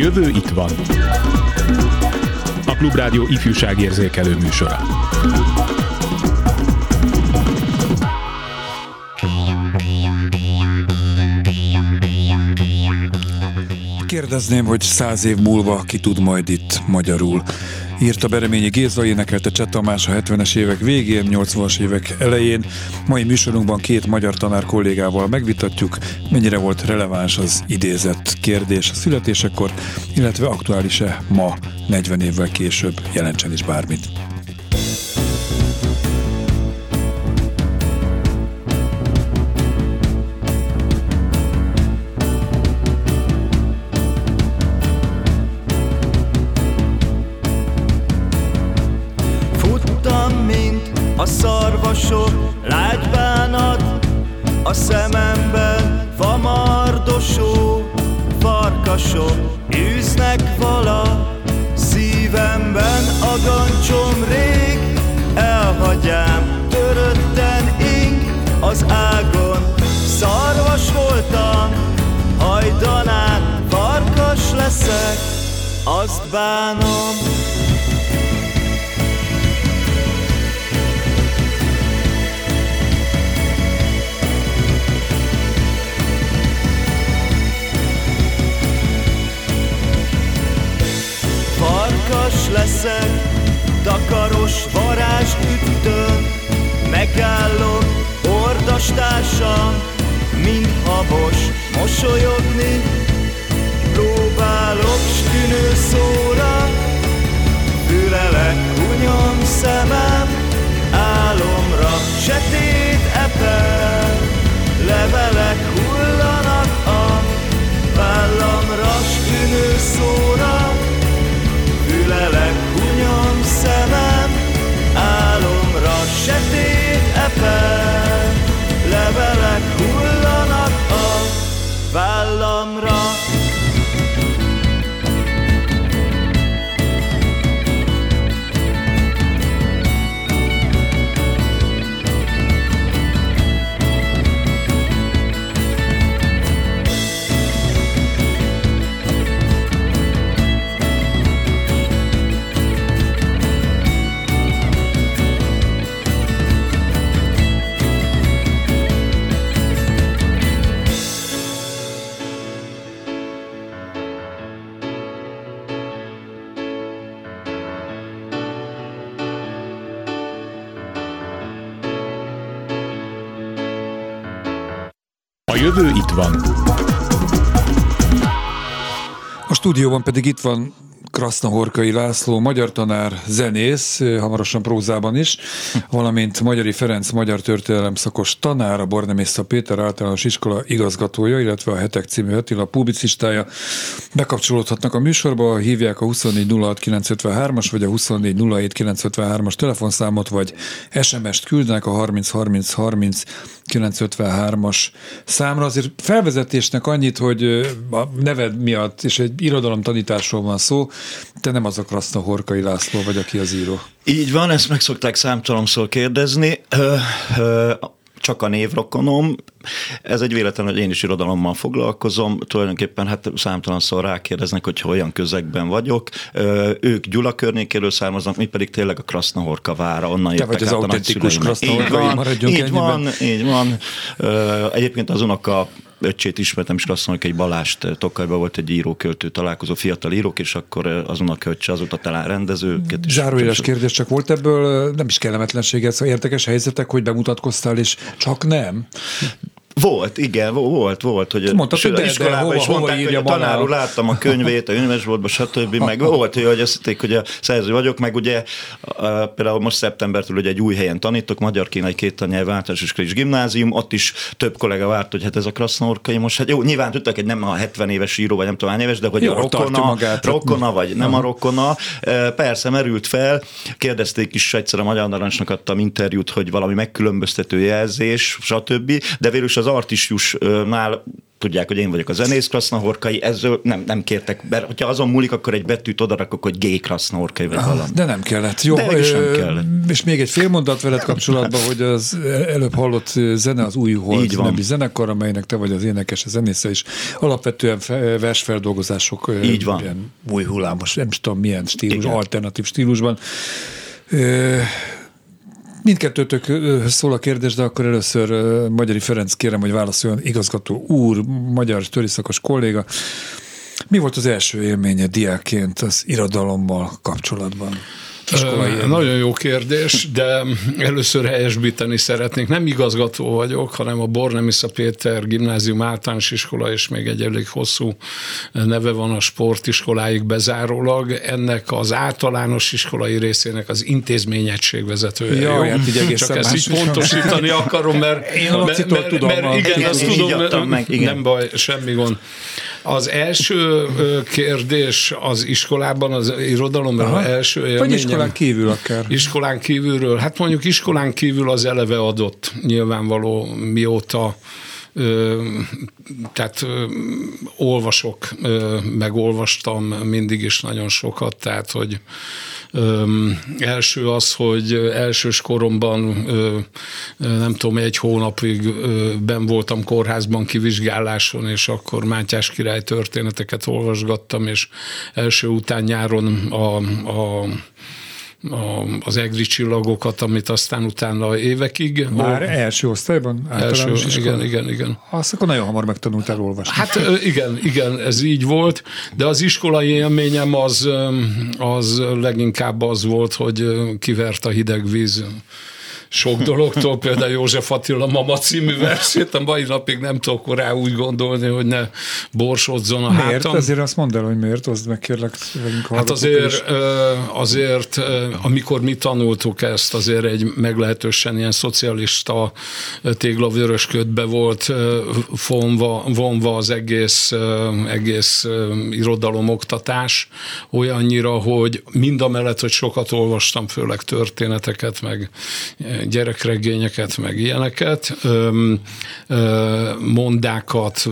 jövő itt van. A Klubrádió ifjúságérzékelő műsora. Kérdezném, hogy száz év múlva ki tud majd itt magyarul. Írta Bereményi Géza, énekelte Cseh Tamás a 70-es évek végén, 80-as évek elején. Mai műsorunkban két magyar tanár kollégával megvitatjuk, mennyire volt releváns az idézett kérdés a születésekor, illetve aktuális-e ma, 40 évvel később, jelentsen is bármit. Leszek, takaros varázs üttön, megállok, ordastársam, mint habos, mosolyogni, próbálok stűnő szóra, fülelek, hunyom szemem, álomra, sötét eper, levelek hullanak a vállamra, stűnő szóra, Fülelek, hunyom szemem, álomra sötét eper, levelek hullanak a vállamra. A jövő itt van. A stúdióban pedig itt van Kraszna Horkai László, magyar tanár, zenész, hamarosan prózában is, valamint Magyari Ferenc magyar történelem szakos tanár, a Bornemésza Péter általános iskola igazgatója, illetve a Hetek című Attila publicistája. Bekapcsolódhatnak a műsorba, hívják a 2406953-as vagy a 2407953-as telefonszámot, vagy SMS-t küldnek a 303030 953-as számra. Azért felvezetésnek annyit, hogy a neved miatt, és egy irodalomtanításról van szó, te nem az a Kraszna Horkai László vagy, aki az író. Így van, ezt meg szokták számtalanszor kérdezni. Ö, ö, csak a névrokonom. Ez egy véletlen, hogy én is irodalommal foglalkozom. Tulajdonképpen hát számtalanszor rákérdeznek, hogy olyan közegben vagyok. Ö, ők Gyula környékéről származnak, mi pedig tényleg a Krasznahorka vára. Onnan Te vagy az autentikus Krasznahorkai, maradjunk így ennyiben. van, így van. Ö, egyébként az unoka öccsét ismertem, és azt mondjuk egy Balást Tokajban volt egy íróköltő találkozó, fiatal írók, és akkor az unokaöccse azóta talán rendezőket is. Zárójeles kérdés, csak volt ebből nem is kellemetlenséget, szóval érdekes helyzetek, hogy bemutatkoztál, és csak nem. Volt, igen, volt, volt, hogy Mondtad, sőt, de- de iskolában hova- is hova mondták, hogy a tanár úr, láttam a könyvét, a könyvesboltban, stb. meg volt, hogy azt hitték, hogy a szerző vagyok, meg ugye például most szeptembertől ugye egy új helyen tanítok, magyar kínai két tannyelv általános és gimnázium, ott is több kollega várt, hogy hát ez a krasznorkai most, hát jó, nyilván tudtak, hogy nem a 70 éves író, vagy nem tudom hány éves, de hogy Jó, a rokona, magát. rokona, vagy nem a rokona. E, Persze merült fel, kérdezték is egyszer a Magyar Narancsnak adtam interjút, hogy valami megkülönböztető jelzés, stb. De végül is az artisjusnál tudják, hogy én vagyok a zenész Krasznahorkai, ezzel nem, nem kértek, mert hogyha azon múlik, akkor egy betűt odarakok, hogy G Krasznahorkai vagy valami. De nem kellett. Jó, De nem ö, kellett. És még egy fél mondat veled kapcsolatban, hogy az előbb hallott zene az új Hold nevű zenekar, amelynek te vagy az énekes, a zenésze is. Alapvetően fe- versfeldolgozások. Így van. Ilyen új hullámos, nem tudom milyen stílus, Igen. alternatív stílusban. Ö, Mindkettőtök ö, szól a kérdés, de akkor először Magyari Ferenc kérem, hogy válaszoljon igazgató úr, magyar töriszakos kolléga. Mi volt az első élménye diákként az irodalommal kapcsolatban? Iskolai Ö. Nagyon jó kérdés, de először helyesbíteni szeretnék. Nem igazgató vagyok, hanem a Bornemisza Péter gimnázium általános iskola, és még egy elég hosszú neve van a sportiskoláig bezárólag. Ennek az általános iskolai részének az intézményegység vezetője. Jaj, jó? hát így egészen Csak ezt így van. pontosítani akarom, mert, Én a Lacitól mert, tudom, mert, igen, így tudom, meg, igen. nem baj, semmi gond. Az első kérdés az iskolában, az irodalomban az első Vagy élményem. iskolán kívül akár. Iskolán kívülről, hát mondjuk iskolán kívül az eleve adott nyilvánvaló mióta tehát olvasok, ö, meg olvastam mindig is nagyon sokat, tehát hogy első az, hogy elsős koromban nem tudom, egy hónapig ben voltam kórházban kivizsgáláson, és akkor Mátyás király történeteket olvasgattam, és első után nyáron a, a a, az egri csillagokat, amit aztán utána évekig. Már első osztályban? első, igen, igen, igen. Azt akkor nagyon hamar megtanultál olvasni. Hát igen, igen, ez így volt, de az iskolai élményem az, az leginkább az volt, hogy kivert a hideg víz sok dologtól, például József Attila Mama című versét, a mai napig nem tudok rá úgy gondolni, hogy ne borsodzon a miért? hátam. Azért azt mondd el, hogy miért, oszd meg kérlek velünk Hát is. azért, azért, amikor mi tanultuk ezt, azért egy meglehetősen ilyen szocialista téglavörösködbe volt vonva, vonva az egész, egész ö, irodalomoktatás, olyannyira, hogy mind a mellett, hogy sokat olvastam, főleg történeteket, meg gyerekregényeket, meg ilyeneket, mondákat,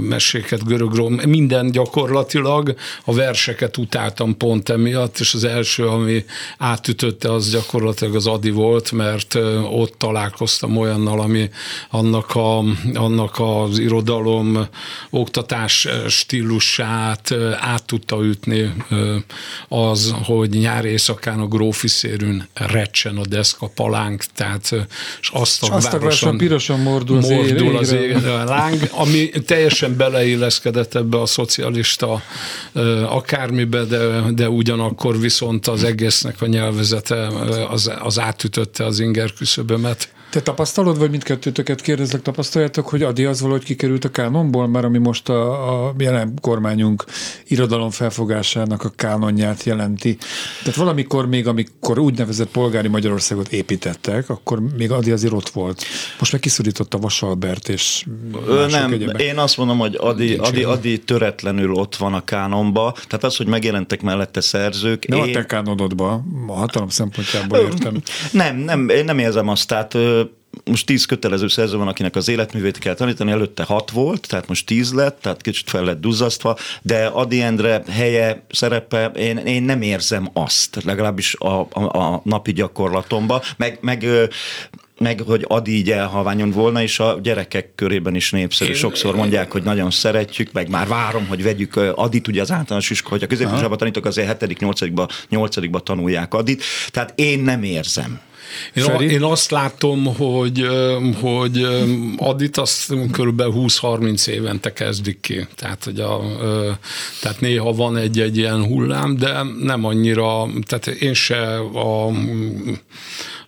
meséket, görögról, minden gyakorlatilag, a verseket utáltam pont emiatt, és az első, ami átütötte, az gyakorlatilag az Adi volt, mert ott találkoztam olyannal, ami annak, a, annak az irodalom oktatás stílusát át tudta ütni az, hogy nyár éjszakán a grófi szérűn recsen a deszka palánk, tehát ö, és azt És asztagvárosan pirosan mordul az mordul az ég, a láng, ami teljesen beleilleszkedett ebbe a szocialista akármibe, de, de ugyanakkor viszont az egésznek a nyelvezete az, az átütötte az inger küszöbömet. Te tapasztalod, vagy mindkettőtöket kérdezlek, tapasztaljátok, hogy Adi az valahogy kikerült a kánonból, már ami most a, a jelen kormányunk irodalom felfogásának a kánonját jelenti. Tehát valamikor még, amikor úgynevezett polgári Magyarországot építettek, akkor még Adi azért ott volt. Most meg kiszorította Vasalbert és nem, egyebek. én azt mondom, hogy Adi, Adi. Adi töretlenül ott van a kánonba. Tehát az, hogy megjelentek mellette szerzők. Nem a én... te kánonodba, a hatalom szempontjából értem. Nem, nem, én nem érzem azt. Tehát most tíz kötelező szerző van, akinek az életművét kell tanítani, előtte hat volt, tehát most tíz lett, tehát kicsit fel lett duzzasztva, de Adi Endre helye, szerepe, én, én nem érzem azt, legalábbis a, a, a napi gyakorlatomban, meg, meg meg hogy Adi így elhaványon volna, és a gyerekek körében is népszerű. Sokszor mondják, hogy nagyon szeretjük, meg már várom, hogy vegyük Adit, ugye az általános iskola, hogy a középiskolában tanítok, azért 7 8 8 tanulják Adit, tehát én nem érzem. Én, a, én azt látom, hogy, hogy ö, Adit azt körülbelül 20-30 évente kezdik ki. Tehát, hogy a, tehát néha van egy-egy ilyen hullám, de nem annyira, tehát én se a,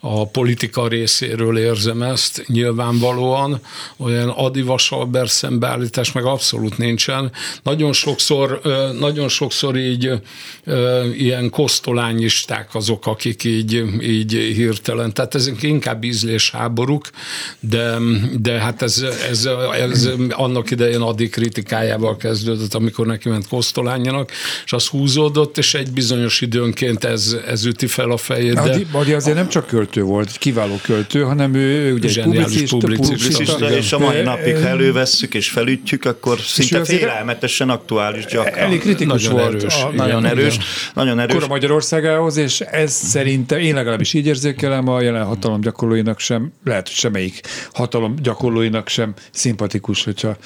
a politika részéről érzem ezt nyilvánvalóan, olyan Adi Vasalber szembeállítás meg abszolút nincsen. Nagyon sokszor, nagyon sokszor így ilyen kosztolányisták azok, akik így, így hirtelen, tehát ezek inkább ízlésháborúk, de, de hát ez, ez, ez annak idején Adi kritikájával kezdődött, amikor neki ment kosztolányának, és az húzódott, és egy bizonyos időnként ez, ez üti fel a fejét. De... De, Adi, Adi azért nem csak költő volt, kiváló költő, hanem ő, ő ugye egy Zseniális publicista, publicista. Publicista, és a mai napig, ha elővesszük és felütjük, akkor szinte félelmetesen aktuális gyakran. Elég kritikus Nagyon volt. erős, a, igen. Nagyon erős, nagyon erős. Kora Magyarországához, és ez szerintem, én legalábbis így érzékelem, a jelen hatalom gyakorlóinak sem, lehet, hogy semmelyik hatalom gyakorlóinak sem szimpatikus, hogyha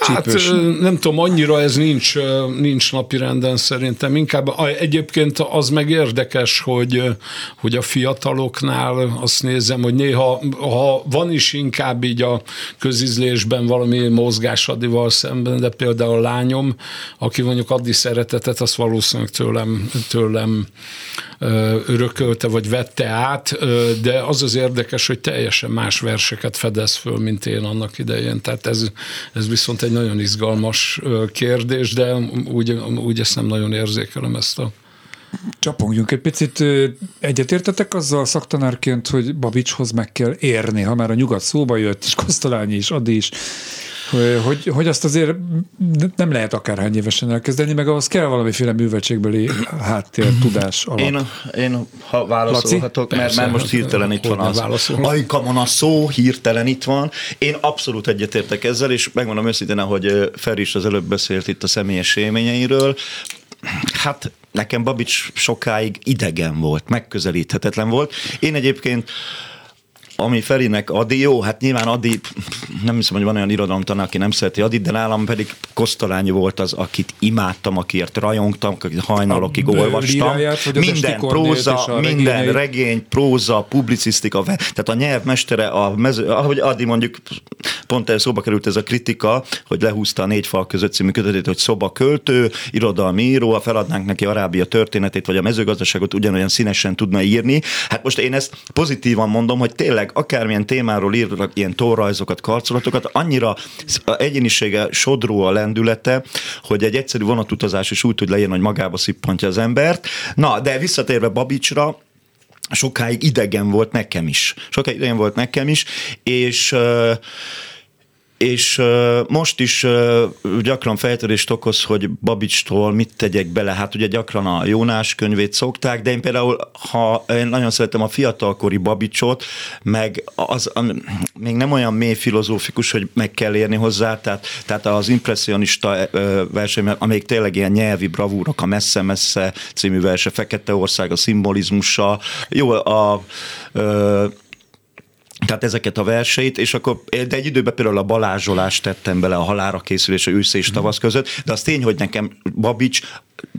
Hát csípős. ö, nem tudom, annyira ez nincs, nincs napirenden szerintem. Inkább egyébként az meg érdekes, hogy, hogy a fiataloknál azt nézem, hogy néha, ha van is inkább így a közizlésben valami mozgás Adival szemben, de például a lányom, aki mondjuk addi szeretetet, azt valószínűleg tőlem, tőlem örökölte, vagy vette át, ö, de az az érdekes, hogy teljesen más verseket fedez föl, mint én annak idején. Tehát ez, ez viszont egy nagyon izgalmas kérdés, de úgy, úgy ezt nem nagyon érzékelem ezt a Csapongjunk egy picit. Egyetértetek azzal szaktanárként, hogy Babicshoz meg kell érni, ha már a nyugat szóba jött, és Kosztolányi is, Adi is, hogy- hogy, azt azért nem lehet akárhány évesen elkezdeni, meg ahhoz kell valamiféle műveltségbeli háttér, tudás alap. Én, én ha válaszolhatok, Laci? mert, mert most hirtelen itt van az. válaszolok. Ajkamon a szó, hirtelen itt van. Én abszolút egyetértek ezzel, és megmondom őszintén, hogy ö, Feri is az előbb beszélt itt a személyes élményeiről. Hát nekem Babics sokáig idegen volt, megközelíthetetlen volt. Én egyébként ami Ferinek Adi, jó, hát nyilván Adi, nem hiszem, hogy van olyan irodalomtanár, aki nem szereti Adit, de nálam pedig Kosztolányi volt az, akit imádtam, akiért rajongtam, akit hajnalokig A, olvastam. az Minden próza, a minden regényeit? regény, próza, publicisztika, tehát a nyelvmestere, a mező, ahogy Adi mondjuk, pont el szóba került ez a kritika, hogy lehúzta a négy fal között című kötetét, hogy szoba költő, irodalmi író, ha feladnánk neki Arábia történetét, vagy a mezőgazdaságot ugyanolyan színesen tudna írni. Hát most én ezt pozitívan mondom, hogy tényleg akármilyen témáról írnak ilyen tórajzokat, karcolatokat, annyira egyénisége sodró a lendülete, hogy egy egyszerű vonatutazás is úgy tud leírni, hogy magába szippantja az embert. Na, de visszatérve Babicsra, sokáig idegen volt nekem is. Sokáig idegen volt nekem is, és ö, és most is gyakran feltörést okoz, hogy Babicstól mit tegyek bele. Hát ugye gyakran a Jónás könyvét szokták, de én például, ha én nagyon szeretem a fiatalkori Babicsot, meg az a, még nem olyan mély filozófikus, hogy meg kell érni hozzá, tehát, tehát az impressionista verseny, amelyik tényleg ilyen nyelvi bravúrok, a Messze-Messze című verse, Fekete Ország, a szimbolizmusa, jó, a ö, tehát ezeket a verseit, és akkor, de egy időben például a balázsolást tettem bele a halára készülés, a ősz és tavasz között, de az tény, hogy nekem Babics,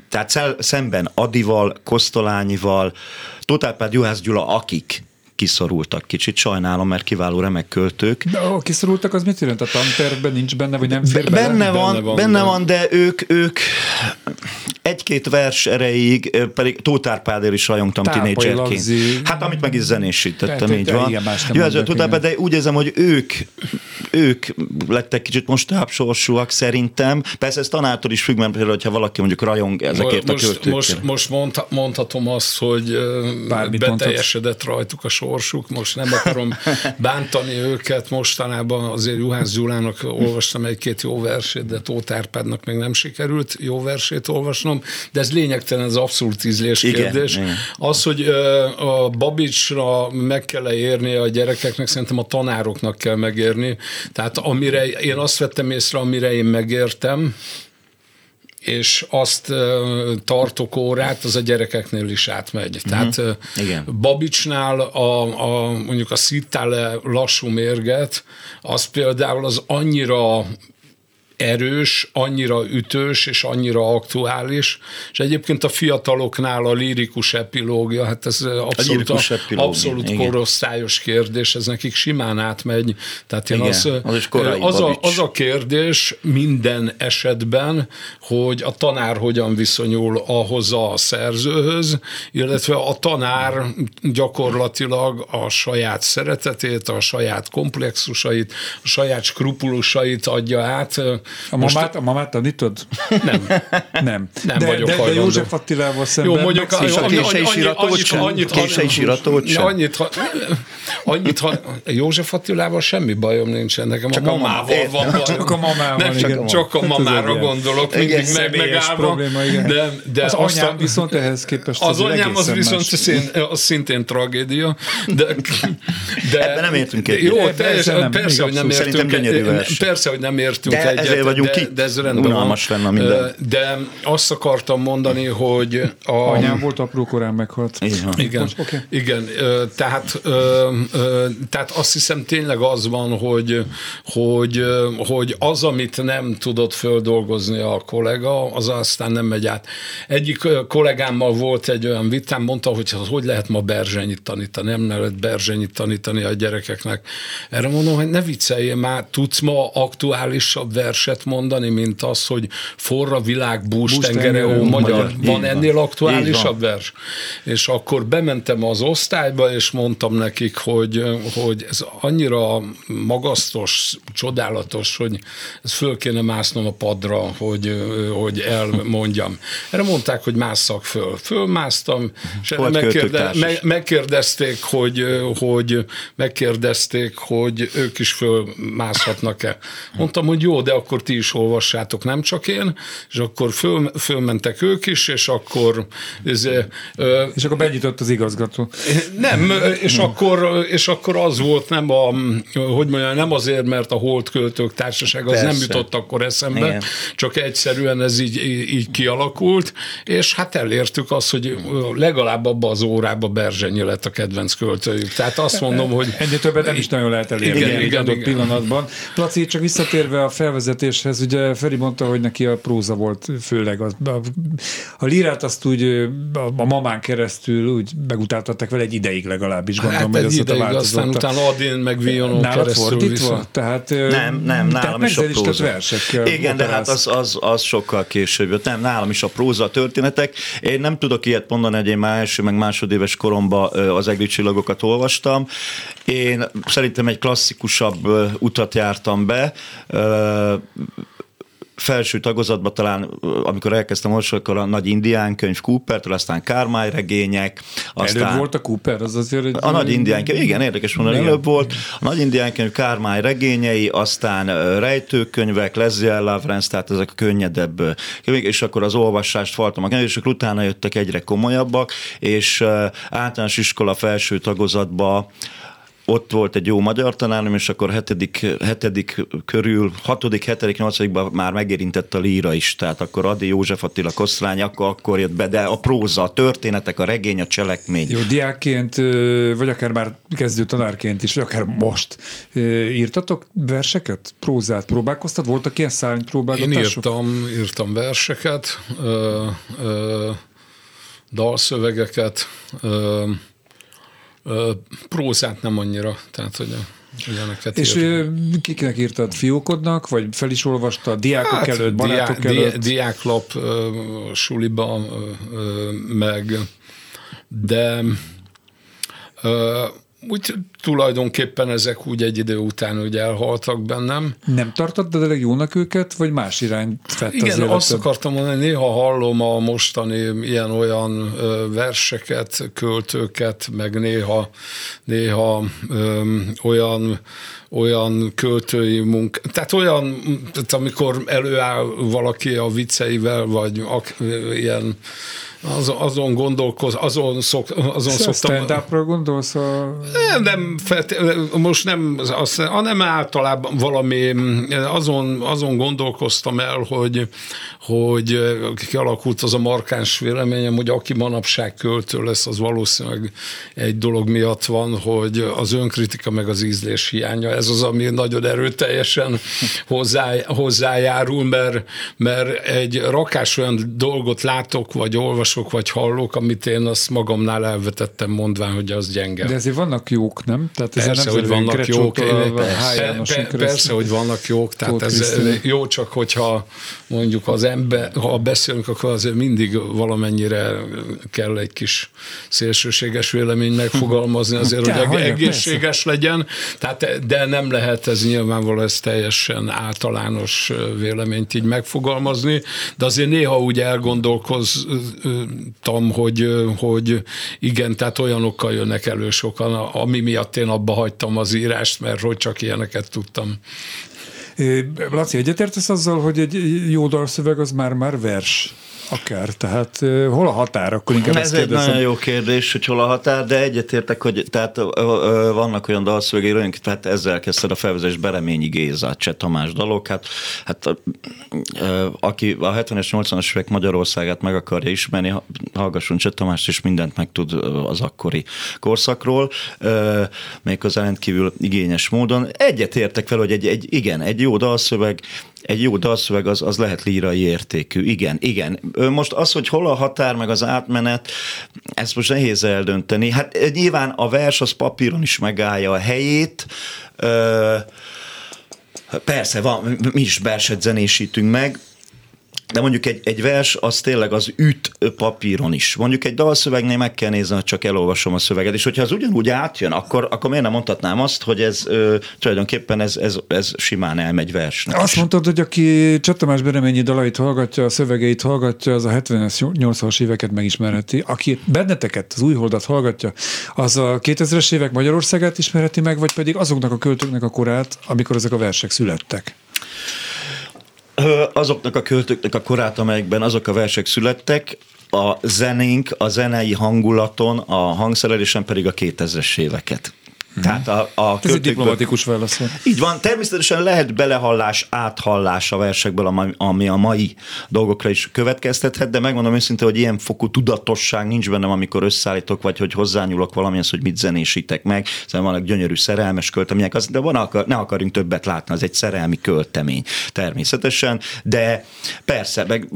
tehát szemben Adival, Kosztolányival, Totálpád Juhász Gyula, akik kiszorultak kicsit, sajnálom, mert kiváló remek költők. De ahol kiszorultak, az mit jelent? A tantervben nincs benne, vagy nem fér bele? Benne van, Benne van, benne de- van, de ők, ők egy-két vers erejéig, pedig Tóth Árpádért is rajongtam tinédzserként. Hát amit meg is zenésítettem, így van. igen, Jó, Tóth de úgy érzem, hogy ők, ők lettek kicsit most sorsúak szerintem. Persze ez tanártól is függ, mert például, hogyha valaki mondjuk rajong ezekért a most, költőkért. most, most mondha, mondhatom azt, hogy Bármit beteljesedett rajtuk a sorsuk, most nem akarom bántani őket, mostanában azért Juhász Gyulának olvastam egy-két jó versét, de Tóth Árpádnak még nem sikerült jó versét olvasnom, de ez lényegtelen, ez abszolút ízlés Igen, kérdés. igen. Az, hogy a Babicsra meg kell érni a gyerekeknek, szerintem a tanároknak kell megérni. Tehát amire én azt vettem észre, amire én megértem, és azt tartok órát, az a gyerekeknél is átmegy. Tehát ö, Igen. Babicsnál a, a, mondjuk a szittale lassú mérget, az például az annyira erős, annyira ütős és annyira aktuális, és egyébként a fiataloknál a lírikus epilógia, hát ez abszolút, lírikus epilógia, abszolút igen. korosztályos kérdés, ez nekik simán átmegy. Tehát én Igen, az, az is az, a, az a kérdés minden esetben, hogy a tanár hogyan viszonyul ahhoz a szerzőhöz, illetve a tanár gyakorlatilag a saját szeretetét, a saját komplexusait, a saját skrupulusait adja át A mamát, a mamát tanítod? Nem. Nem. Nem de, vagyok de, de. József Attilával szemben Jó, mondjuk a, És a kései síratót annyit- sem? annyit- Kései síratót sem? Annyit, ha- annyit, ha- József Attilával semmi bajom nincsen, nekem Csak a a mamával mam- van bajom. Csak a mamával, Nem, csak, igen. csak a Hát mamára gondolok, mindig meg, megállva. probléma, igen. De, de Az azt anyám a- viszont ehhez képest az azért anyám az viszont szín, az szintén tragédia, de, de Ebben nem értünk egyet. Jó, persze, hogy nem értünk Szerintem gyönyörű egy, vers. persze, hogy nem értünk egyet, ezért vagyunk de, itt. de ez rendben Unalmas van. lenne minden. De azt akartam mondani, hogy a, Anyám volt apró korán meghalt. Igen, Most, oké. igen tehát, tehát azt hiszem tényleg az van, hogy, hogy, hogy az, amit nem tudott földolgozni a kollega, az aztán nem megy át. Egyik kollégámmal volt egy olyan vitám, mondta, hogy az hogy lehet ma Berzsenyit tanítani, nem lehet Berzsenyit tanítani a gyerekeknek. Erre mondom, hogy ne vicceljél már, tudsz ma aktuálisabb verset mondani, mint az, hogy forra világ, bús, tengere, ó, magyar. magyar. Így Van van. ennél aktuálisabb Így vers? És akkor bementem az osztályba, és mondtam nekik, hogy, hogy ez annyira magasztos, csodálatos, hogy ez föl kéne másznom a padra, hogy, hogy elmondjam. Erre mondták, hogy másszak föl. Fölmásztam, és megkérde, meg, megkérdezték, hogy, hogy megkérdezték, hogy ők is fölmászhatnak-e. Mondtam, hogy jó, de akkor ti is olvassátok, nem csak én, és akkor föl, fölmentek ők is, és akkor ez, ö, És akkor benyitott az igazgató. nem, és akkor, és akkor az volt nem a, hogy mondjam, nem azért, mert a Holt Költők Társaság az Persze. nem jutott akkor eszembe, Igen. csak egyszerűen ez így, így kialakult, és hát elértük azt, hogy legalább abba az órába Berzsenyi lett a kedvenc költőjük. Tehát azt mondom, hogy Ennél többet nem is nagyon lehet elérni Igen, egy igen, adott igen. pillanatban. Laci, csak visszatérve a felvezetéshez, ugye Feri mondta, hogy neki a próza volt főleg. A, a, a lírát azt úgy a, a mamán keresztül úgy megutáltatták vele egy ideig legalábbis, gondolom, hát hogy egy az ott a ideig, aztán utána Adin meg Nálad keresztül fordítva? viszont. Tehát, Nem, nem, nálam is a próza. versekkel Igen, de hát az, az, az sokkal később jött. Nem, nálam is a próza történetek. Én nem tudok ilyet mondani, hogy én már első, meg másodéves koromban az egri csillagokat olvastam. Én szerintem egy klasszikusabb utat jártam be. Felső tagozatban talán, amikor elkezdtem olvasni, akkor a nagy indián könyv Coopertől, aztán Kármály regények, aztán... Előbb volt a Cooper, az azért egy... A nagy indián könyv, igen, érdekes mondani, Igen. előbb volt. A nagy indián könyv Kármány regényei, aztán rejtőkönyvek, Leslie Lawrence, tehát ezek a könnyedebb és akkor az olvasást faltam a és akkor utána jöttek egyre komolyabbak, és általános iskola felső tagozatba ott volt egy jó magyar tanárom, és akkor hetedik, hetedik körül, hatodik, hetedik, nyolcadikban már megérintett a líra is, tehát akkor Adi József Attila Kosztrány, akkor, akkor jött be, de a próza, a történetek, a regény, a cselekmény. Jó, diákként, vagy akár már kezdő tanárként is, vagy akár most írtatok verseket, prózát próbálkoztad? Voltak ilyen Én szárnypróbálgatások? írtam, írtam verseket, ö, ö, dalszövegeket, ö, prózát nem annyira, tehát hogy a, ilyeneket És ö, kiknek írtad? Fiókodnak? Vagy fel is olvastad? Diákok hát, előtt, barátok diá, előtt? Diá, diáklap suliba, meg de úgy tulajdonképpen ezek úgy egy idő után úgy elhaltak bennem. Nem tartod de jónak őket, vagy más irány vett az Igen, életed? azt akartam mondani, néha hallom a mostani ilyen-olyan verseket, költőket, meg néha, néha öm, olyan olyan költői munka, tehát olyan, tehát amikor előáll valaki a vicceivel, vagy ak, ilyen az, azon gondolkoz, azon, szok, azon Szóval szoktam... Stand-upra gondolsz? A... Nem, nem most nem, azt, hanem általában valami, azon, azon gondolkoztam el, hogy, hogy kialakult az a markáns véleményem, hogy aki manapság költő lesz, az valószínűleg egy dolog miatt van, hogy az önkritika meg az ízlés hiánya, ez az, ami nagyon erőteljesen hozzá, hozzájárul, mert, mert egy rakás olyan dolgot látok, vagy olvasok, vagy hallok, amit én azt magamnál elvetettem mondván, hogy az gyenge. De ezért vannak jók, nem? Tehát Persze, nem hogy vannak jók. Persze, Persze, persze, hogy vannak jók. Tehát Tóth ez jó, csak hogyha mondjuk az ember, ha beszélünk, akkor azért mindig valamennyire kell egy kis szélsőséges vélemény megfogalmazni azért, hogy hallja, egészséges legyen. Tehát, de nem lehet ez nyilvánvaló, ez teljesen általános véleményt így megfogalmazni, de azért néha úgy elgondolkoztam, hogy, hogy igen, tehát olyanokkal jönnek elő sokan, ami miatt én abba hagytam az írást, mert hogy csak ilyeneket tudtam. Laci, egyetértesz azzal, hogy egy jó dalszöveg az már-már vers? Akár, tehát hol a határ? Akkor inkább Ez egy nagyon jó kérdés, hogy hol a határ, de egyetértek, hogy tehát vannak olyan dalszövegék, tehát ezzel kezdted a felvezés Bereményi Géza, Cseh Tamás dalok, hát, hát aki a 70-es, 80-as évek Magyarországát meg akarja ismerni, hallgasson Cseh Tamást, és mindent megtud az akkori korszakról, méghozzá rendkívül igényes módon. Egyetértek fel, hogy egy, egy igen, egy jó dalszöveg egy jó dalszöveg az, az lehet lírai értékű. Igen, igen. Most az, hogy hol a határ, meg az átmenet, ezt most nehéz eldönteni. Hát nyilván a vers az papíron is megállja a helyét, Persze, van, mi is verset zenésítünk meg, de mondjuk egy, egy vers az tényleg az üt papíron is. Mondjuk egy dalszövegnél meg kell nézni, hogy csak elolvasom a szöveget, és hogyha az ugyanúgy átjön, akkor, akkor miért nem mondhatnám azt, hogy ez ö, tulajdonképpen ez, ez, ez simán elmegy versnek. Azt mondtad, hogy aki Csatamás Bereményi dalait hallgatja, a szövegeit hallgatja, az a 70-es, 80-as éveket megismerheti. Aki benneteket, az újholdat hallgatja, az a 2000-es évek Magyarországát ismerheti meg, vagy pedig azoknak a költőknek a korát, amikor ezek a versek születtek? Azoknak a költőknek a korát, amelyekben azok a versek születtek, a zenénk, a zenei hangulaton, a hangszerelésen pedig a 2000-es éveket. Tehát a, a Ez egy diplomatikus válasz. Így van, természetesen lehet belehallás, áthallás a versekből, ami a mai dolgokra is következtethet, de megmondom őszintén, hogy ilyen fokú tudatosság nincs bennem, amikor összeállítok, vagy hogy hozzányúlok valamihez, hogy mit zenésítek meg. Szóval vannak gyönyörű szerelmes költemények, de van, akar, ne akarjunk többet látni, az egy szerelmi költemény természetesen, de persze, meg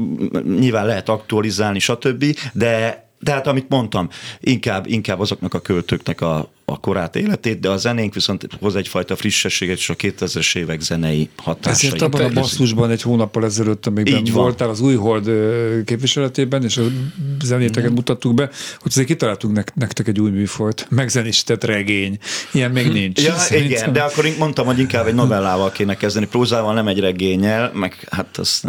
nyilván lehet aktualizálni, stb., de de hát amit mondtam, inkább, inkább azoknak a költőknek a, a korát életét, de a zenénk viszont hoz egyfajta frissességet, és a 2000-es évek zenei hatásai. Ezért abban a basszusban egy hónappal ezelőtt, amikben voltál az Újhold képviseletében, és a zenéteket mutattuk be, hogy azért kitaláltunk nektek egy új műfajt, megzenésített regény. Ilyen még nincs. Ja, igen, de akkor mondtam, hogy inkább egy novellával kéne kezdeni, prózával, nem egy regényel, meg hát azt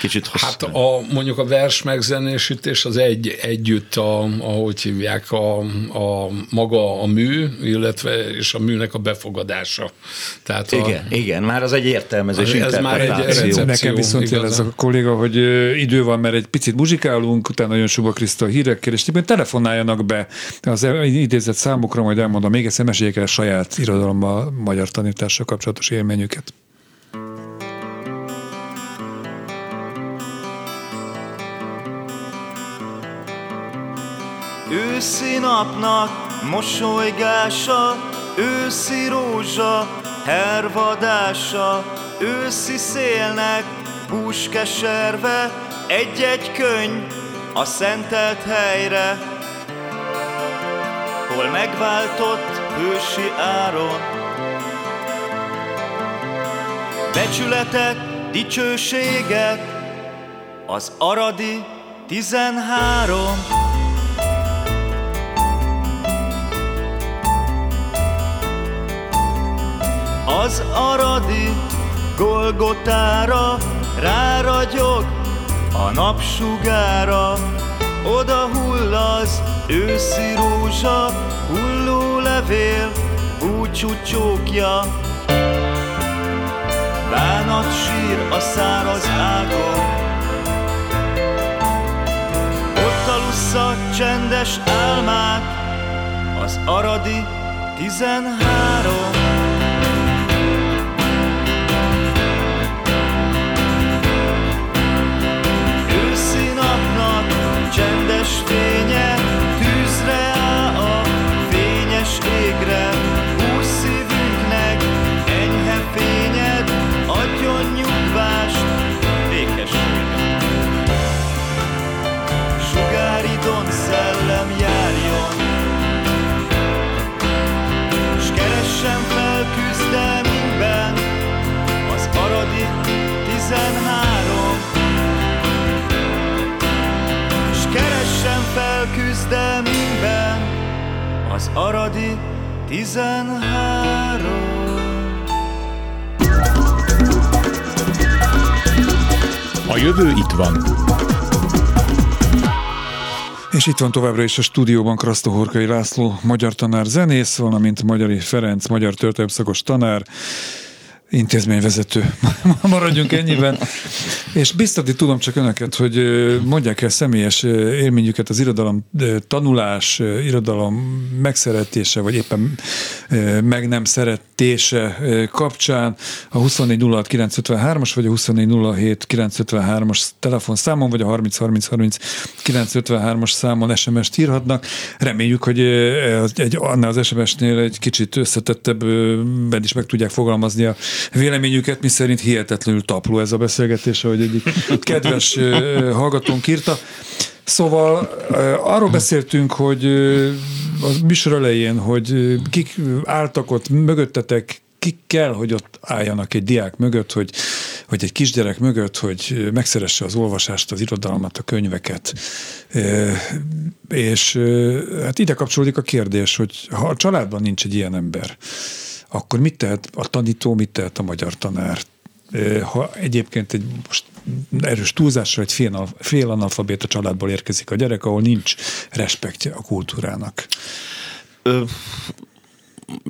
kicsit hosszú. Hát a, mondjuk a vers megzenésítés az egy, együtt, a, ahogy hívják, a, a maga a mű, illetve és a műnek a befogadása. Tehát igen, a, igen, már az egy értelmezés, ez már egy recepció, Nekem viszont ez a kolléga, hogy idő van, mert egy picit muzsikálunk, utána nagyon Suba Kriszta hírekkel, és telefonáljanak be az idézett számokra, majd elmondom még egyszer, meséljék el saját irodalommal, magyar tanítással kapcsolatos élményüket. Őszi napnak mosolygása, őszi rózsa, hervadása, őszi szélnek búskeserve, egy-egy könyv a szentelt helyre, hol megváltott hősi áron. Becsületet, dicsőséget, az aradi tizenhárom. Az aradi Golgotára ráragyog a napsugára, oda hull az őszi rózsa, hulló levél, búcsú csókja. Bánat sír a száraz ágon, ott alussza csendes álmát, az aradi tizenhárom. És itt van továbbra is a stúdióban Krasztó Horkai László, magyar tanár zenész, valamint Magyari Ferenc, magyar történelmszakos tanár, intézményvezető. Maradjunk ennyiben. És biztatni tudom csak önöket, hogy mondják el személyes élményüket az irodalom tanulás, irodalom megszeretése, vagy éppen meg nem szeretése kapcsán a 2406953-as vagy a 2407953-as telefonszámon, vagy a 303030 953-as számon SMS-t írhatnak. Reméljük, hogy egy, annál az SMS-nél egy kicsit összetettebben is meg tudják fogalmazni a véleményüket, mi szerint hihetetlenül tapló ez a beszélgetés, ahogy egyik kedves hallgatónk írta. Szóval arról beszéltünk, hogy a műsor elején, hogy kik álltak ott mögöttetek, kik kell, hogy ott álljanak egy diák mögött, hogy, hogy egy kisgyerek mögött, hogy megszeresse az olvasást, az irodalmat, a könyveket. És hát ide kapcsolódik a kérdés, hogy ha a családban nincs egy ilyen ember, akkor mit tehet a tanító, mit tehet a magyar tanár? Ha egyébként egy most erős túlzásra egy fél, fél analfabéta családból érkezik a gyerek, ahol nincs respektje a kultúrának. Ö,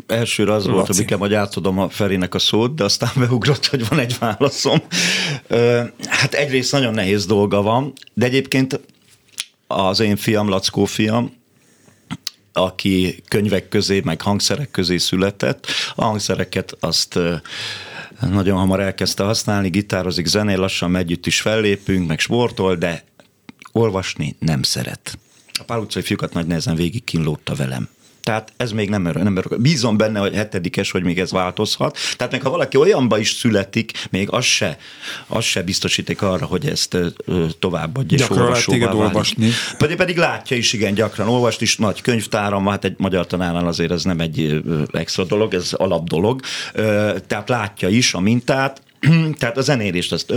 elsőre az Laci. volt, hogy nekem, hogy átadom a Ferinek a szót, de aztán beugrott, hogy van egy válaszom. Ö, hát egyrészt nagyon nehéz dolga van, de egyébként az én fiam, Lackó fiam, aki könyvek közé, meg hangszerek közé született. A hangszereket azt nagyon hamar elkezdte használni, gitározik, zenél, lassan együtt is fellépünk, meg sportol, de olvasni nem szeret. A Pál utcai fiúkat nagy nehezen végig kínlódta velem. Tehát ez még nem, nem örök. Bízom benne, hogy hetedikes, hogy még ez változhat. Tehát még ha valaki olyanba is születik, még az se, az se biztosítik arra, hogy ezt továbbadja és olvasóvá olvasni. Pedig, pedig látja is, igen, gyakran olvast is, nagy könyvtáram, hát egy magyar tanárnál azért ez nem egy extra dolog, ez alap dolog. Tehát látja is a mintát, tehát a zenélést, ezt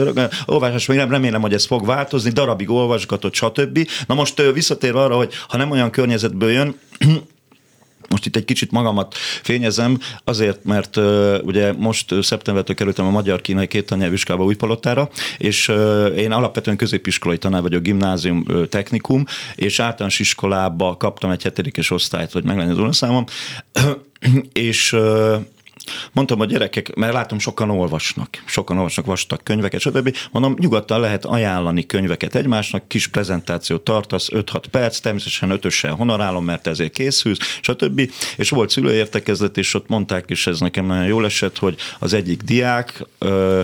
olvasás még nem remélem, hogy ez fog változni, darabig olvasgatott, stb. Na most visszatér arra, hogy ha nem olyan környezetből jön, most itt egy kicsit magamat fényezem, azért, mert ugye most szeptembertől kerültem a magyar-kínai két tannyelvvizsgába Újpalotára, és én alapvetően középiskolai tanár vagyok, gimnázium technikum, és általános iskolába kaptam egy hetedikes osztályt, hogy meglenni az számom, és Mondtam a gyerekek, mert látom, sokan olvasnak, sokan olvasnak vastag könyveket, stb. Mondom, nyugodtan lehet ajánlani könyveket egymásnak, kis prezentációt tartasz, 5-6 perc, természetesen ötösen honorálom, mert ezért készülsz, stb. És volt szülőértekezlet, és ott mondták, és ez nekem nagyon jól esett, hogy az egyik diák ö,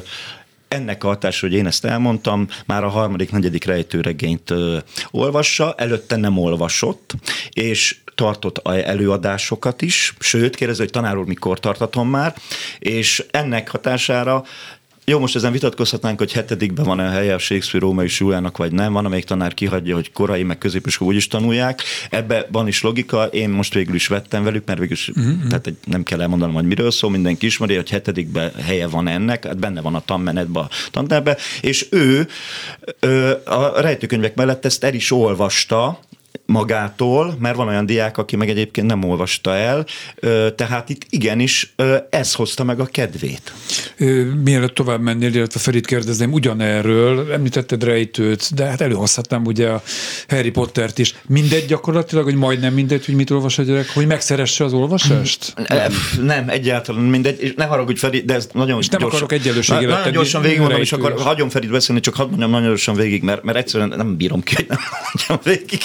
ennek a hatás, hogy én ezt elmondtam, már a harmadik, negyedik rejtőregényt ö, olvassa, előtte nem olvasott, és tartott előadásokat is, sőt, kérdező, hogy tanár úr mikor tartatom már, és ennek hatására jó, most ezen vitatkozhatnánk, hogy hetedikben van-e a helye a Shakespeare római súlyának, vagy nem. Van, amelyik tanár kihagyja, hogy korai, meg középiskola úgy is tanulják. Ebbe van is logika. Én most végül is vettem velük, mert végül is, mm-hmm. tehát nem kell elmondanom, hogy miről szól, mindenki ismeri, hogy hetedikben helye van ennek, hát benne van a tanmenetben, a tanterbe, és ő a rejtőkönyvek mellett ezt el is olvasta, magától, mert van olyan diák, aki meg egyébként nem olvasta el, tehát itt igenis ez hozta meg a kedvét. Mielőtt tovább mennél, illetve Ferit kérdezném ugyanerről, említetted rejtőt, de hát előhozhatnám ugye a Harry Pottert is. Mindegy gyakorlatilag, hogy majdnem mindegy, hogy mit olvas a gyerek, hogy megszeresse az olvasást? Nem, nem egyáltalán mindegy, és ne haragudj Feri, de ez nagyon és nem gyorsan, akarok egyenlőségére Nagyon gyorsan végigmondom, és akkor hagyom Ferit beszélni, csak hadd mondjam nagyon gyorsan végig, mert, mert egyszerűen nem bírom ki, hogy nem mondjam végig.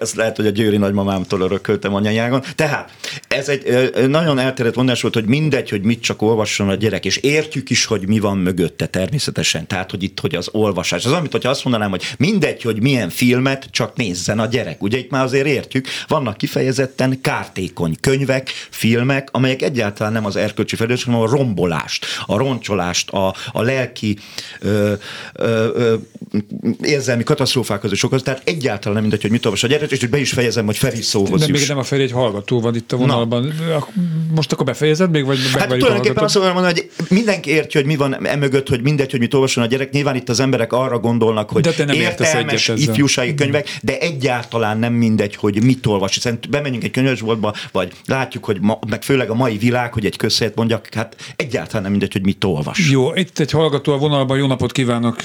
Ezt lehet, hogy a Győri nagymamámtól örököltem anyanyágon. Tehát ez egy nagyon elterjedt mondás volt, hogy mindegy, hogy mit csak olvasson a gyerek, és értjük is, hogy mi van mögötte természetesen. Tehát, hogy itt, hogy az olvasás. Az amit, hogyha azt mondanám, hogy mindegy, hogy milyen filmet, csak nézzen a gyerek. Ugye itt már azért értjük, vannak kifejezetten kártékony könyvek, filmek, amelyek egyáltalán nem az erkölcsi felelősség, hanem a rombolást, a roncsolást, a, a lelki ö, ö, ö, érzelmi katasztrófákhoz is okoz. Tehát egyáltalán nem mindegy, hogy mit olvas a gyerek, és be is fejezem, hogy Feri szóhoz De még nem a Feri, egy hallgató van itt a vonalban. Na. Most akkor befejezed még, vagy Hát tulajdonképpen azt mondom, hogy mindenki értje, hogy mi van emögött, hogy mindegy, hogy mit olvason a gyerek. Nyilván itt az emberek arra gondolnak, hogy de te nem értelmes ifjúsági könyvek, de egyáltalán nem mindegy, hogy mit olvas. Hiszen bemegyünk egy könyvesboltba, vagy látjuk, hogy ma, meg főleg a mai világ, hogy egy közszét mondjak, hát egyáltalán nem mindegy, hogy mit olvas. Jó, itt egy hallgató a vonalban, jó napot kívánok!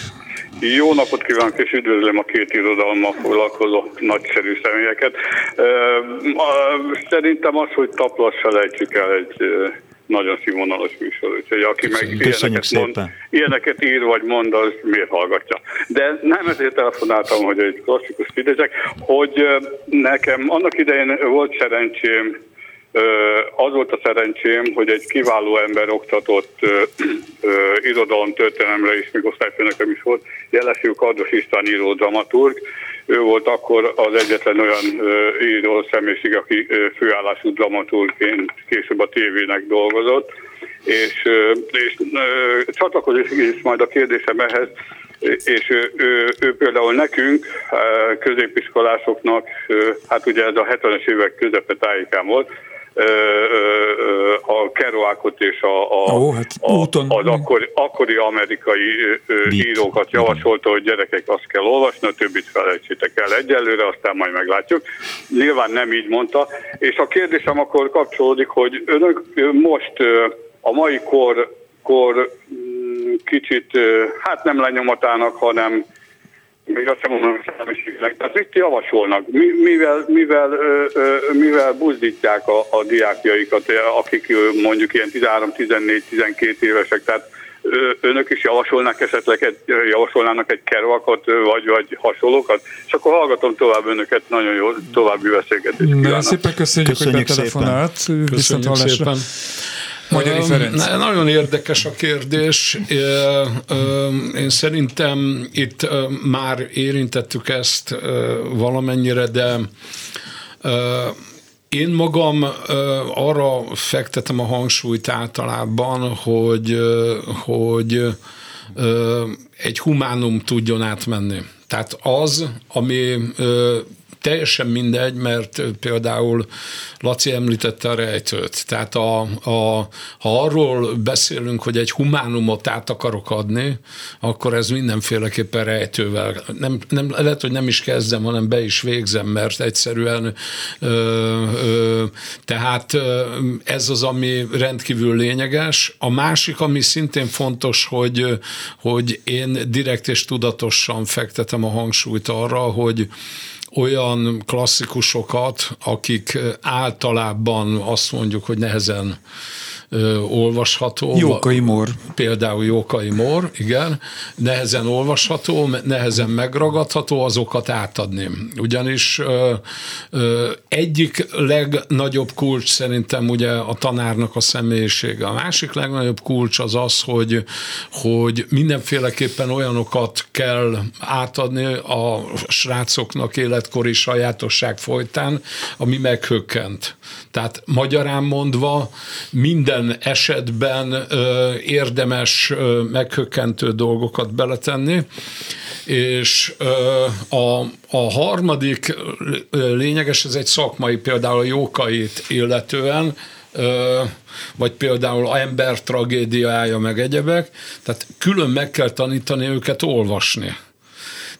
Jó napot kívánok, és üdvözlöm a két irodalommal foglalkozó nagyszerű személyeket. Szerintem az, hogy taplassal ejtjük el egy nagyon színvonalas műsor, úgyhogy aki meg ilyeneket, mond, ilyeneket ír vagy mond, az miért hallgatja. De nem ezért telefonáltam, hogy egy klasszikus idézek, hogy nekem annak idején volt szerencsém az volt a szerencsém, hogy egy kiváló ember oktatott irodalom történelemre is, még osztályfőnököm is volt, Jeleső Kardos István író dramaturg. Ő volt akkor az egyetlen olyan író személyiség, aki főállású dramaturgként később a tévének dolgozott. És, és csatlakozik is majd a kérdésem ehhez, és ő, ő, ő például nekünk, középiskolásoknak, hát ugye ez a 70-es évek közepe tájékán volt, a Kerouacot és a, a, oh, hát a, az akkori, akkori amerikai Beat. írókat javasolta, hogy gyerekek azt kell olvasni, a többit felejtsétek el egyelőre, aztán majd meglátjuk. Nyilván nem így mondta, és a kérdésem akkor kapcsolódik, hogy önök most a mai kor, kor mm, kicsit, hát nem lenyomatának, hanem még azt sem mondom, hogy. Tehát mit javasolnak? Mi, mivel, mivel, ö, ö, mivel buzdítják a, a diákjaikat, akik mondjuk ilyen 13, 14, 12 évesek, tehát önök is javasolnak esetleg egy, javasolnának egy kervakot, vagy, vagy hasonlókat, és akkor hallgatom tovább önöket, nagyon jó további beszélgetést Nagyon szépen köszönjük, köszönjük hogy betelefonált. Köszönjük szépen. Magyari Ferenc. Nagyon érdekes a kérdés. Én szerintem itt már érintettük ezt valamennyire, de én magam arra fektetem a hangsúlyt általában, hogy, hogy egy humánum tudjon átmenni. Tehát az, ami teljesen mindegy, mert például Laci említette a rejtőt. Tehát a, a, ha arról beszélünk, hogy egy humánumot át akarok adni, akkor ez mindenféleképpen rejtővel. Nem, nem, lehet, hogy nem is kezdem, hanem be is végzem, mert egyszerűen ö, ö, tehát ez az, ami rendkívül lényeges. A másik, ami szintén fontos, hogy, hogy én direkt és tudatosan fektetem a hangsúlyt arra, hogy olyan klasszikusokat, akik általában azt mondjuk, hogy nehezen ö, olvasható. Jókai Mor. Például Jókai Mor, igen. Nehezen olvasható, nehezen megragadható, azokat átadni. Ugyanis ö, ö, egyik legnagyobb kulcs szerintem ugye a tanárnak a személyisége. A másik legnagyobb kulcs az az, hogy, hogy mindenféleképpen olyanokat kell átadni a srácoknak életkori sajátosság folytán, ami meghökkent. Tehát magyarán mondva minden minden esetben érdemes meghökkentő dolgokat beletenni, és a, a harmadik lényeges, ez egy szakmai, például a jókait illetően, vagy például a ember tragédiája, meg egyebek, tehát külön meg kell tanítani őket olvasni.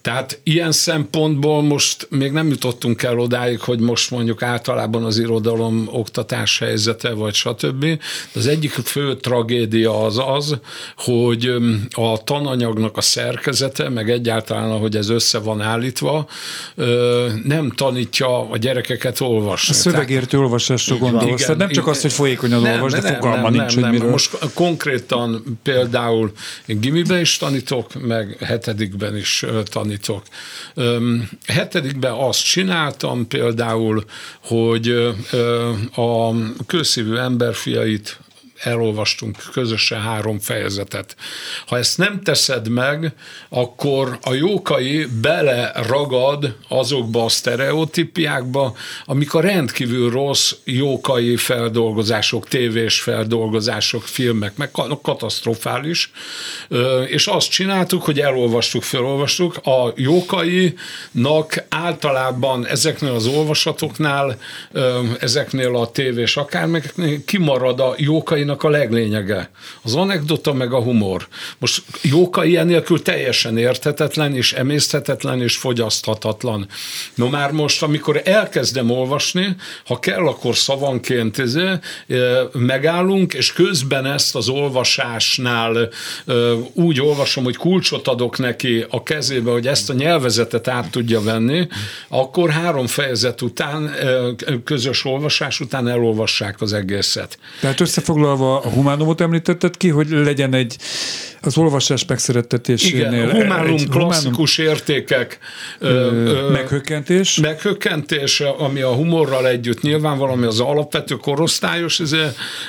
Tehát ilyen szempontból most még nem jutottunk el odáig, hogy most mondjuk általában az irodalom oktatás helyzete, vagy stb. Az egyik fő tragédia az az, hogy a tananyagnak a szerkezete, meg egyáltalán, ahogy ez össze van állítva, nem tanítja a gyerekeket olvasni. A szövegértő olvasásra gondolsz. Nem csak azt, hogy folyékonyan nem, olvas, de nem, fogalma nem, nincs, nem, hogy miről. Most konkrétan például én gimiben is tanítok, meg hetedikben is tanítok tanítok. Hetedikben azt csináltam például, hogy a közszívű emberfiait elolvastunk közösen három fejezetet. Ha ezt nem teszed meg, akkor a jókai bele ragad azokba a sztereotípiákba, amik a rendkívül rossz jókai feldolgozások, tévés feldolgozások, filmek, meg katasztrofális, és azt csináltuk, hogy elolvastuk, felolvastuk. A jókainak általában ezeknél az olvasatoknál, ezeknél a tévés akármeknél kimarad a jókai Jókainak a leglényege. Az anekdota meg a humor. Most Jókai ilyen nélkül teljesen érthetetlen, és emészthetetlen, és fogyaszthatatlan. No már most, amikor elkezdem olvasni, ha kell, akkor szavanként izé, megállunk, és közben ezt az olvasásnál úgy olvasom, hogy kulcsot adok neki a kezébe, hogy ezt a nyelvezetet át tudja venni, akkor három fejezet után, közös olvasás után elolvassák az egészet. Tehát összefoglalva a humánumot említetted ki, hogy legyen egy az olvasás megszerettetésénél. Igen, humánum, egy, klasszikus humánum, értékek. Ö, ö, meghökkentés. Meghökkentés, ami a humorral együtt nyilván valami az alapvető korosztályos,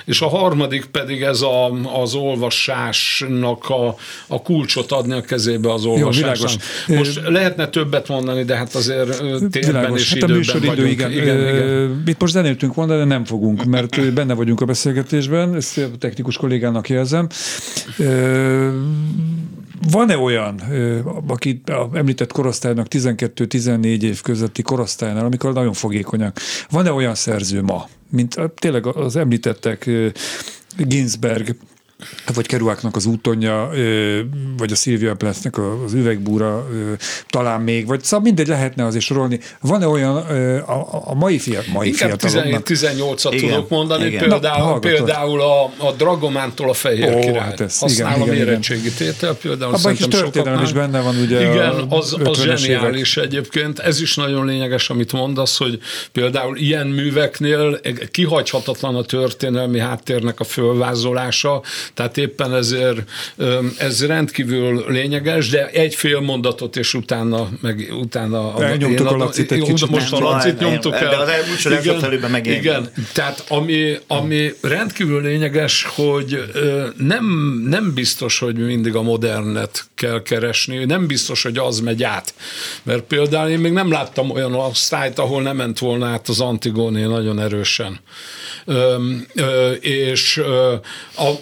és a harmadik pedig ez a, az olvasásnak a, a kulcsot adni a kezébe az olvasásnak. Most lehetne többet mondani, de hát azért térben világos. és hát időben a műsoridő, vagyunk. Igen, igen, igen. Itt most zenéltünk volna, de nem fogunk, mert benne vagyunk a beszélgetésben, ezt a technikus kollégának jelzem. Van-e olyan, aki említett korosztálynak 12-14 év közötti korosztálynál, amikor nagyon fogékonyak, van-e olyan szerző ma, mint tényleg az említettek Ginsberg, vagy Keruáknak az útonja, vagy a Szilvia Plesznek az üvegbúra, talán még, vagy szóval mindegy lehetne azért sorolni. Van-e olyan a, a mai, fiat, mai Inkább 17-18-at tudok mondani, igen. például, Na, például a, a Dragomántól a Fehér Ó, Király. Hát ez, Használom igen, érettségi tétel, például Abban kis történelem is benne van, ugye Igen, az, az zseniális évek. egyébként. Ez is nagyon lényeges, amit mondasz, hogy például ilyen műveknél kihagyhatatlan a történelmi háttérnek a fölvázolása, tehát éppen ezért ez rendkívül lényeges, de egy fél mondatot, és utána meg utána... Elnyomtuk a lacit egy kicsit. Most a lacit nyomtuk el. De az igen, megint. Igen, tehát ami, ami rendkívül lényeges, hogy nem, nem biztos, hogy mindig a modernet kell keresni, nem biztos, hogy az megy át. Mert például én még nem láttam olyan osztályt, ahol nem ment volna át az Antigóné nagyon erősen. És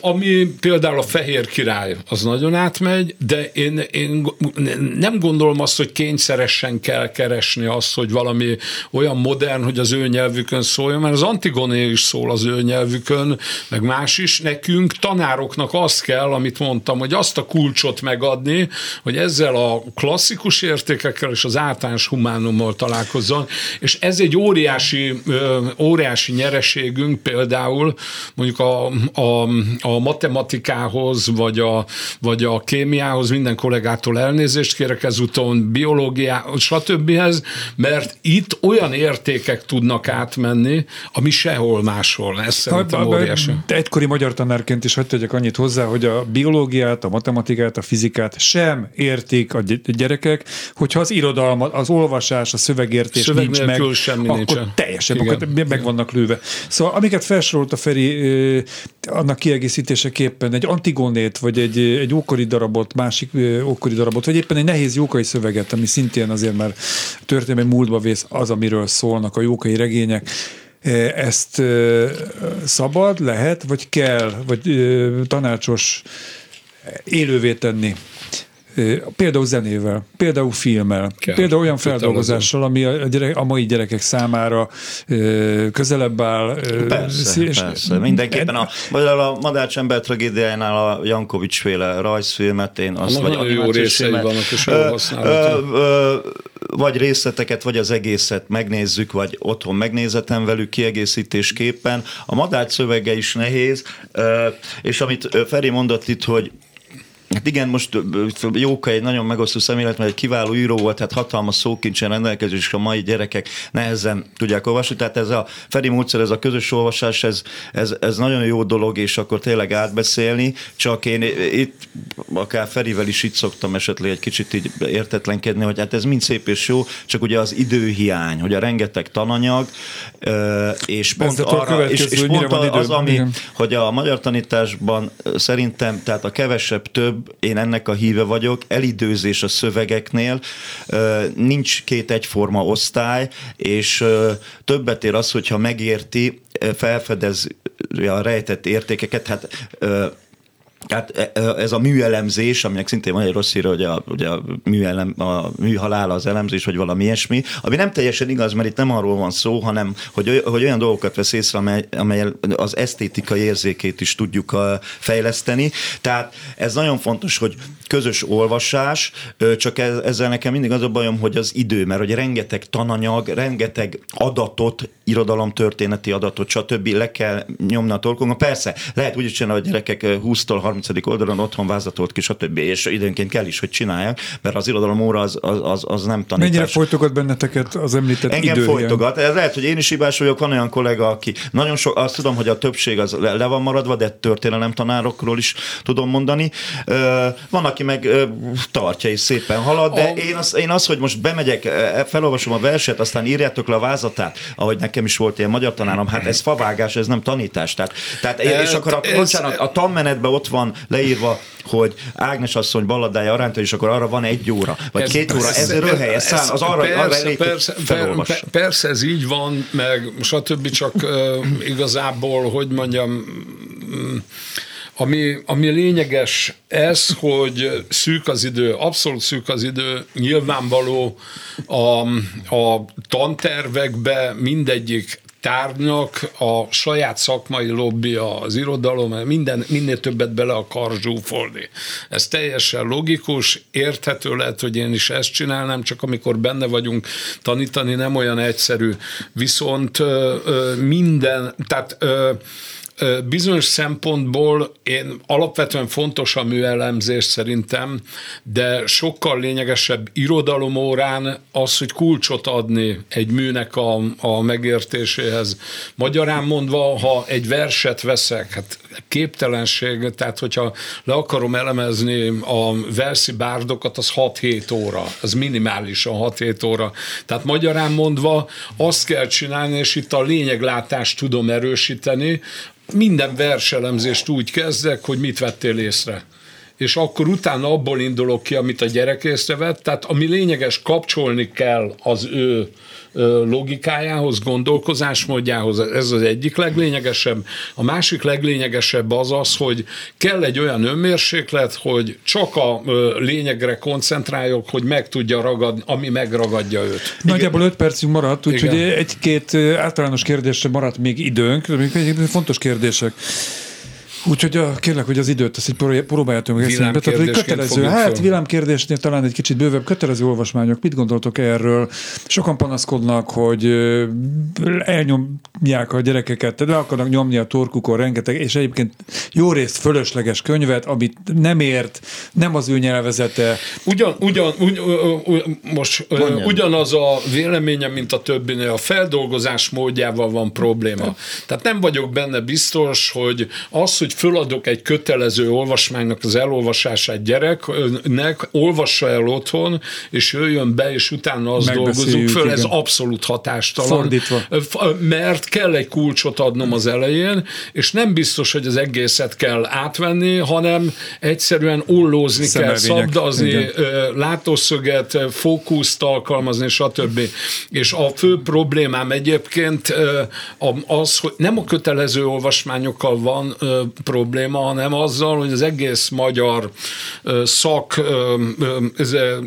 ami például a Fehér Király az nagyon átmegy, de én, én nem gondolom azt, hogy kényszeresen kell keresni azt, hogy valami olyan modern, hogy az ő nyelvükön szóljon, mert az Antigoné is szól az ő nyelvükön, meg más is. Nekünk, tanároknak azt kell, amit mondtam, hogy azt a kulcsot megadni, hogy ezzel a klasszikus értékekkel és az általános humánummal találkozzon, és ez egy óriási, óriási nyereségünk például mondjuk a, a, a matematikához, vagy a, vagy a kémiához minden kollégától elnézést kérek ezúton, biológiához, stb. mert itt olyan értékek tudnak átmenni, ami sehol máshol. Ez szerintem óriási. Egykori magyar tanárként is hagyd tegyek annyit hozzá, hogy a biológiát, a matematikát, a fizikát sem értik a gyerekek, hogyha az irodalma, az olvasás, a szövegértés Szöveg nincs meg, semmi akkor nincsen. teljesen Igen. Akkor meg vannak lőve. Szóval amiket felsorolt a Feri, annak kiegészítéseként éppen egy antigonét, vagy egy, egy ókori darabot, másik ókori darabot, vagy éppen egy nehéz jókai szöveget, ami szintén azért már történelmi múltba vész, az, amiről szólnak a jókai regények, ezt szabad, lehet, vagy kell, vagy tanácsos élővé tenni Például zenével, például filmmel, Kell. például olyan feldolgozással, ami a, gyerek, a mai gyerekek számára közelebb áll. Persze, és persze. Mindenképpen a, a Madárcs ember tragédiájánál a Jankovics féle rajzfilmet, én azt vagy nagyon jó részei vannak, és ö, ö, vagy részleteket, vagy az egészet megnézzük, vagy otthon megnézetem velük kiegészítésképpen. A Madárcs szövege is nehéz, és amit Feri mondott itt, hogy Hát igen, most Jóka egy nagyon megosztó személylet, mert egy kiváló író volt, tehát hatalmas szókincsen rendelkező, és a mai gyerekek nehezen tudják olvasni. Tehát ez a Feri módszer, ez a közös olvasás, ez, ez, ez nagyon jó dolog, és akkor tényleg átbeszélni. Csak én itt akár Ferivel is itt szoktam esetleg egy kicsit így értetlenkedni, hogy hát ez mind szép és jó, csak ugye az időhiány, hogy a rengeteg tananyag, és pont, arra, és, és pont az, ami, hogy a magyar tanításban szerintem, tehát a kevesebb több én ennek a híve vagyok, elidőzés a szövegeknél, nincs két egyforma osztály, és többet ér az, hogyha megérti, felfedez a rejtett értékeket, hát tehát e, e, ez a műelemzés, aminek szintén van egy rossz író, hogy a, ugye a, műelem, a műhalál az elemzés, vagy valami ilyesmi, ami nem teljesen igaz, mert itt nem arról van szó, hanem hogy, hogy olyan dolgokat vesz észre, amely, amely az esztétikai érzékét is tudjuk fejleszteni. Tehát ez nagyon fontos, hogy közös olvasás, csak ezzel nekem mindig az a bajom, hogy az idő, mert hogy rengeteg tananyag, rengeteg adatot, irodalomtörténeti adatot, stb. le kell nyomni a torkon. Persze, lehet úgy is csinálni, hogy a gyerekek 20-tól 30. oldalon otthon vázatolt ki, stb. És időnként kell is, hogy csinálják, mert az irodalom óra az, az, az, az nem tanítás. Mennyire folytogat benneteket az említett Engem idő folytogat. Ez lehet, hogy én is hibás vagyok, van olyan kollega, aki nagyon sok, azt tudom, hogy a többség az le, le van maradva, de történelem tanárokról is tudom mondani. Van, aki meg tartja és szépen halad, de a... én, az, én az, hogy most bemegyek, felolvasom a verset, aztán írjátok le a vázatát, ahogy nekem is volt ilyen magyar tanárom, hát ez favágás, ez nem tanítás. Tehát, tehát e, és akkor a, ez, bocsánat, a tanmenetben ott van leírva, hogy Ágnes asszony balladája arányta, és akkor arra van egy óra, vagy ez, két óra, ez ez szám, az arra, persze, arra elég, persze, per, persze, ez így van, meg stb. csak igazából, hogy mondjam, ami, ami lényeges ez, hogy szűk az idő, abszolút szűk az idő, nyilvánvaló a, a tantervekbe mindegyik tárgynak a saját szakmai lobbia, az irodalom, minden, minél többet bele akar zsúfolni. Ez teljesen logikus, érthető lehet, hogy én is ezt csinálnám, csak amikor benne vagyunk, tanítani nem olyan egyszerű. Viszont minden, tehát Bizonyos szempontból én alapvetően fontos a műelemzés szerintem, de sokkal lényegesebb irodalom órán az, hogy kulcsot adni egy műnek a, a megértéséhez. Magyarán mondva, ha egy verset veszek, hát képtelenség, tehát hogyha le akarom elemezni a verszi bárdokat, az 6-7 óra, az minimálisan 6-7 óra. Tehát magyarán mondva azt kell csinálni, és itt a lényeglátást tudom erősíteni, minden verselemzést úgy kezdek, hogy mit vettél észre és akkor utána abból indulok ki, amit a gyerek észrevett, tehát ami lényeges, kapcsolni kell az ő logikájához, gondolkozásmódjához, ez az egyik leglényegesebb. A másik leglényegesebb az az, hogy kell egy olyan önmérséklet, hogy csak a lényegre koncentráljok, hogy meg tudja ragadni, ami megragadja őt. Nagyjából öt percünk maradt, úgyhogy egy-két általános kérdésre maradt még időnk, fontos kérdések. Úgyhogy a, kérlek, hogy az időt ezt egy próbáljátok meg eszembe. Tehát, hogy kötelező, hát villámkérdésnél talán egy kicsit bővebb, kötelező olvasmányok. Mit gondoltok erről? Sokan panaszkodnak, hogy elnyomják a gyerekeket, le akarnak nyomni a torkukon rengeteg, és egyébként jó részt fölösleges könyvet, amit nem ért, nem az ő nyelvezete. Ugyan, ugyan, ugy, most Mondjam. ugyanaz a véleményem, mint a többinél, a feldolgozás módjával van probléma. Tehát nem vagyok benne biztos, hogy az, hogy föladok egy kötelező olvasmánynak az elolvasását gyereknek, olvassa el otthon, és jöjjön be, és utána azt dolgozunk föl, igen. ez abszolút hatástalan. Fordítva. Mert kell egy kulcsot adnom az elején, és nem biztos, hogy az egészet kell átvenni, hanem egyszerűen ullózni kell, szabdazni, igen. látószöget, fókuszt alkalmazni, stb. És a fő problémám egyébként az, hogy nem a kötelező olvasmányokkal van probléma, hanem azzal, hogy az egész magyar szak,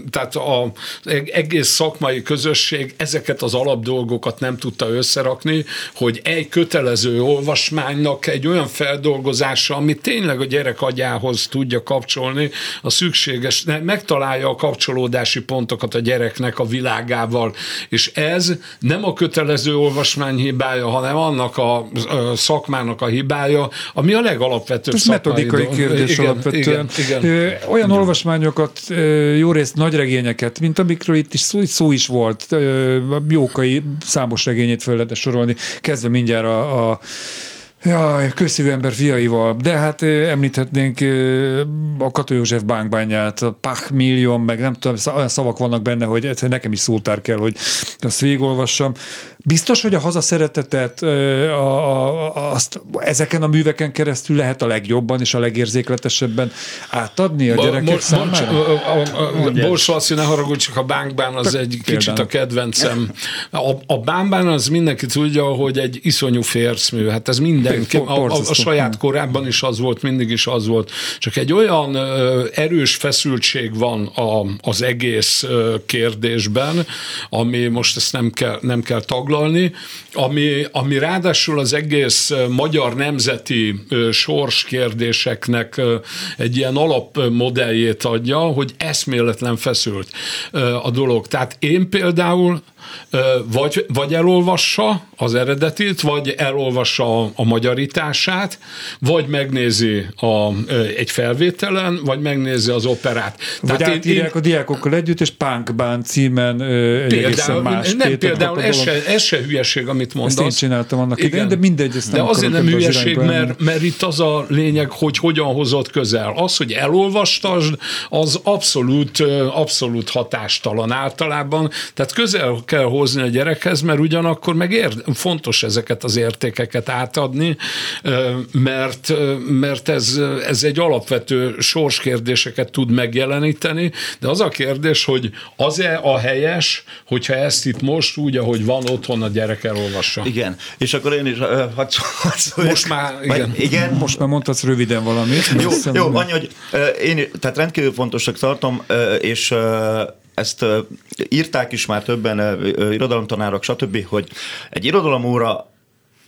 tehát az egész szakmai közösség ezeket az alapdolgokat nem tudta összerakni, hogy egy kötelező olvasmánynak egy olyan feldolgozása, ami tényleg a gyerek agyához tudja kapcsolni, a szükséges, megtalálja a kapcsolódási pontokat a gyereknek a világával, és ez nem a kötelező olvasmány hibája, hanem annak a szakmának a hibája, ami a leg legalapvetőbb Ez metodikai kérdés igen, alapvetően. Igen, igen. Olyan igen. olvasmányokat, jó részt nagy regényeket, mint amikről itt is szó, szó is volt, Jókai számos regényét fel lehet sorolni, kezdve mindjárt a, a Jaj, közszívű ember fiaival, de hát említhetnénk a Kató József bánkbányát, a Pach Million, meg nem tudom, olyan szavak vannak benne, hogy nekem is szótár kell, hogy azt végigolvassam. Biztos, hogy a hazaszeretetet a, a, azt ezeken a műveken keresztül lehet a legjobban és a legérzékletesebben átadni a gyerekek most, számára? Bors Laci, ne haragudj, csak a bánkbán az egy például. kicsit a kedvencem. A, a bánkbán az mindenki tudja, hogy egy iszonyú fércmű, hát ez minden Egyébként a, a, a saját korábban is az volt, mindig is az volt. Csak egy olyan erős feszültség van a, az egész kérdésben, ami most ezt nem kell, nem kell taglalni, ami, ami ráadásul az egész magyar nemzeti sorskérdéseknek egy ilyen alapmodelljét adja, hogy eszméletlen feszült a dolog. Tehát én például vagy, vagy elolvassa az eredetit, vagy elolvassa a, a magyarítását, vagy megnézi a, egy felvételen, vagy megnézi az operát. Vagy Tehát átírják én, a diákokkal együtt, és Punkbán címen egy például, más Nem, például ez se, ez se hülyeség, amit mondasz. Ezt én csináltam annak Igen. idején, de mindegy, ezt nem De azért nem hülyeség, mert, mert itt az a lényeg, hogy hogyan hozott közel. Az, hogy elolvastasd, az abszolút, abszolút hatástalan általában. Tehát közel kell hozni a gyerekhez, mert ugyanakkor meg ér, fontos ezeket az értékeket átadni, mert, mert ez, ez egy alapvető sorskérdéseket tud megjeleníteni, de az a kérdés, hogy az-e a helyes, hogyha ezt itt most úgy, ahogy van otthon a gyerek elolvassa. Igen, és akkor én is hadd Most már, igen. igen. Most már mondhatsz röviden valamit. Jó, jó annyi, hogy én tehát rendkívül fontosnak tartom, és ezt írták is már többen, irodalomtanárok, stb., hogy egy irodalomóra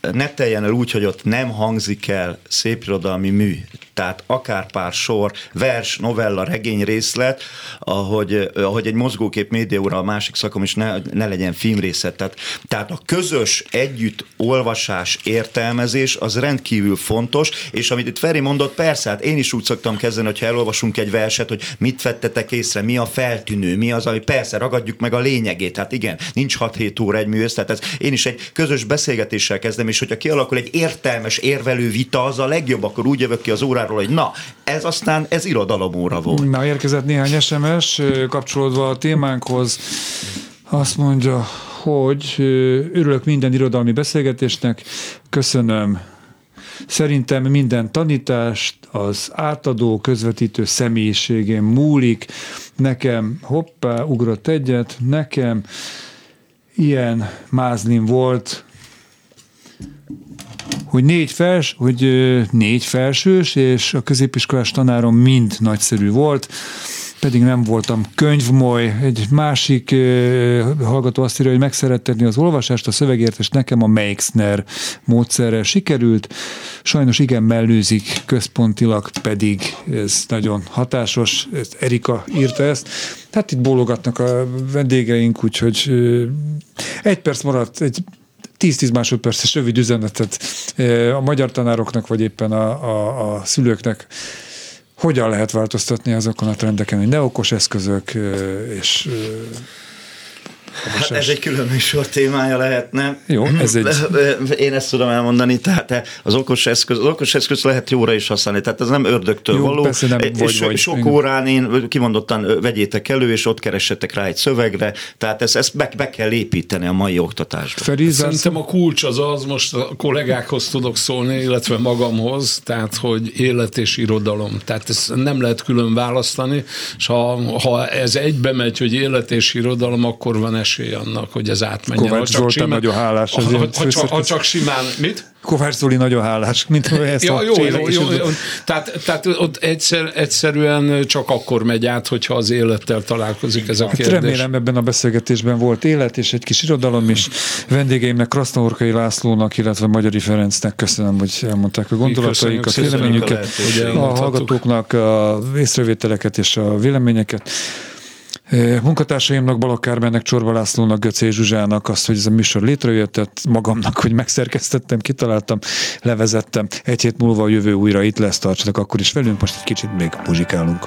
ne teljen el úgy, hogy ott nem hangzik el szépirodalmi mű tehát akár pár sor, vers, novella, regény részlet, ahogy, ahogy egy mozgókép médióra a másik szakom is ne, ne legyen filmrészet. Tehát, tehát a közös együtt olvasás, értelmezés az rendkívül fontos, és amit itt Feri mondott, persze, hát én is úgy szoktam kezdeni, hogyha elolvasunk egy verset, hogy mit vettetek észre, mi a feltűnő, mi az, ami persze ragadjuk meg a lényegét. Hát igen, nincs 6-7 óra egy műhöz, tehát ez, én is egy közös beszélgetéssel kezdem, és hogyha kialakul egy értelmes, érvelő vita, az a legjobb, akkor úgy jövök ki az óráról, arról, hogy na, ez aztán, ez irodalomóra volt. Na, érkezett néhány SMS kapcsolódva a témánkhoz. Azt mondja, hogy örülök minden irodalmi beszélgetésnek, köszönöm. Szerintem minden tanítást az átadó, közvetítő személyiségén múlik. Nekem, hoppá, ugrott egyet, nekem ilyen mázlim volt, hogy négy, fels, hogy négy felsős, és a középiskolás tanárom mind nagyszerű volt, pedig nem voltam könyvmoly. Egy másik uh, hallgató azt írja, hogy megszerettetni az olvasást, a szövegért, és nekem a Meixner módszerrel sikerült. Sajnos igen mellőzik, központilag pedig ez nagyon hatásos. Erika írta ezt. Tehát itt bólogatnak a vendégeink, úgyhogy uh, egy perc maradt, egy 10-10 másodperces rövid üzenetet a magyar tanároknak, vagy éppen a, a, a szülőknek. Hogyan lehet változtatni azokon a trendeken, hogy ne okos eszközök, és Hát ez egy külön műsor témája lehetne. Jó, ez egy... Én ezt tudom elmondani, tehát az okos eszköz, az okos eszköz lehet jóra is használni, tehát ez nem ördögtől Jó, való. Persze nem és vagy, sok vagy. órán én kimondottan vegyétek elő, és ott keressetek rá egy szövegre, tehát ezt, ezt be, be kell építeni a mai oktatásba. Feri, Szerintem a kulcs az az, most a kollégákhoz tudok szólni, illetve magamhoz, tehát hogy élet és irodalom. Tehát ezt nem lehet külön választani, és ha, ha ez egybe megy, hogy élet és irodalom, akkor van esély annak, hogy ez átmenjen. Kovács Zoltán simán, nagyon hálás. Ha, ha, ha, csak, ha csak simán, mit? Kovács Zoli nagyon hálás, mint ezt ja, jó, jó, jó, jó. Tehát, tehát ott egyszer, egyszerűen csak akkor megy át, hogyha az élettel találkozik ez a hát kérdés. Remélem ebben a beszélgetésben volt élet, és egy kis irodalom is. Vendégeimnek Krasznahorkai Lászlónak, illetve Magyari Ferencnek köszönöm, hogy elmondták a gondolataikat, véleményüket, a hallgatóknak a észrevételeket és a véleményeket. Munkatársaimnak, Balak Kármennek, Csorba Lászlónak, Göcé Zsuzsának azt, hogy ez a műsor létrejött, tehát magamnak, hogy megszerkesztettem, kitaláltam, levezettem. Egy hét múlva a jövő újra itt lesz, tartsatok akkor is velünk, most egy kicsit még muzsikálunk.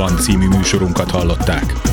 Van című műsorunkat hallották.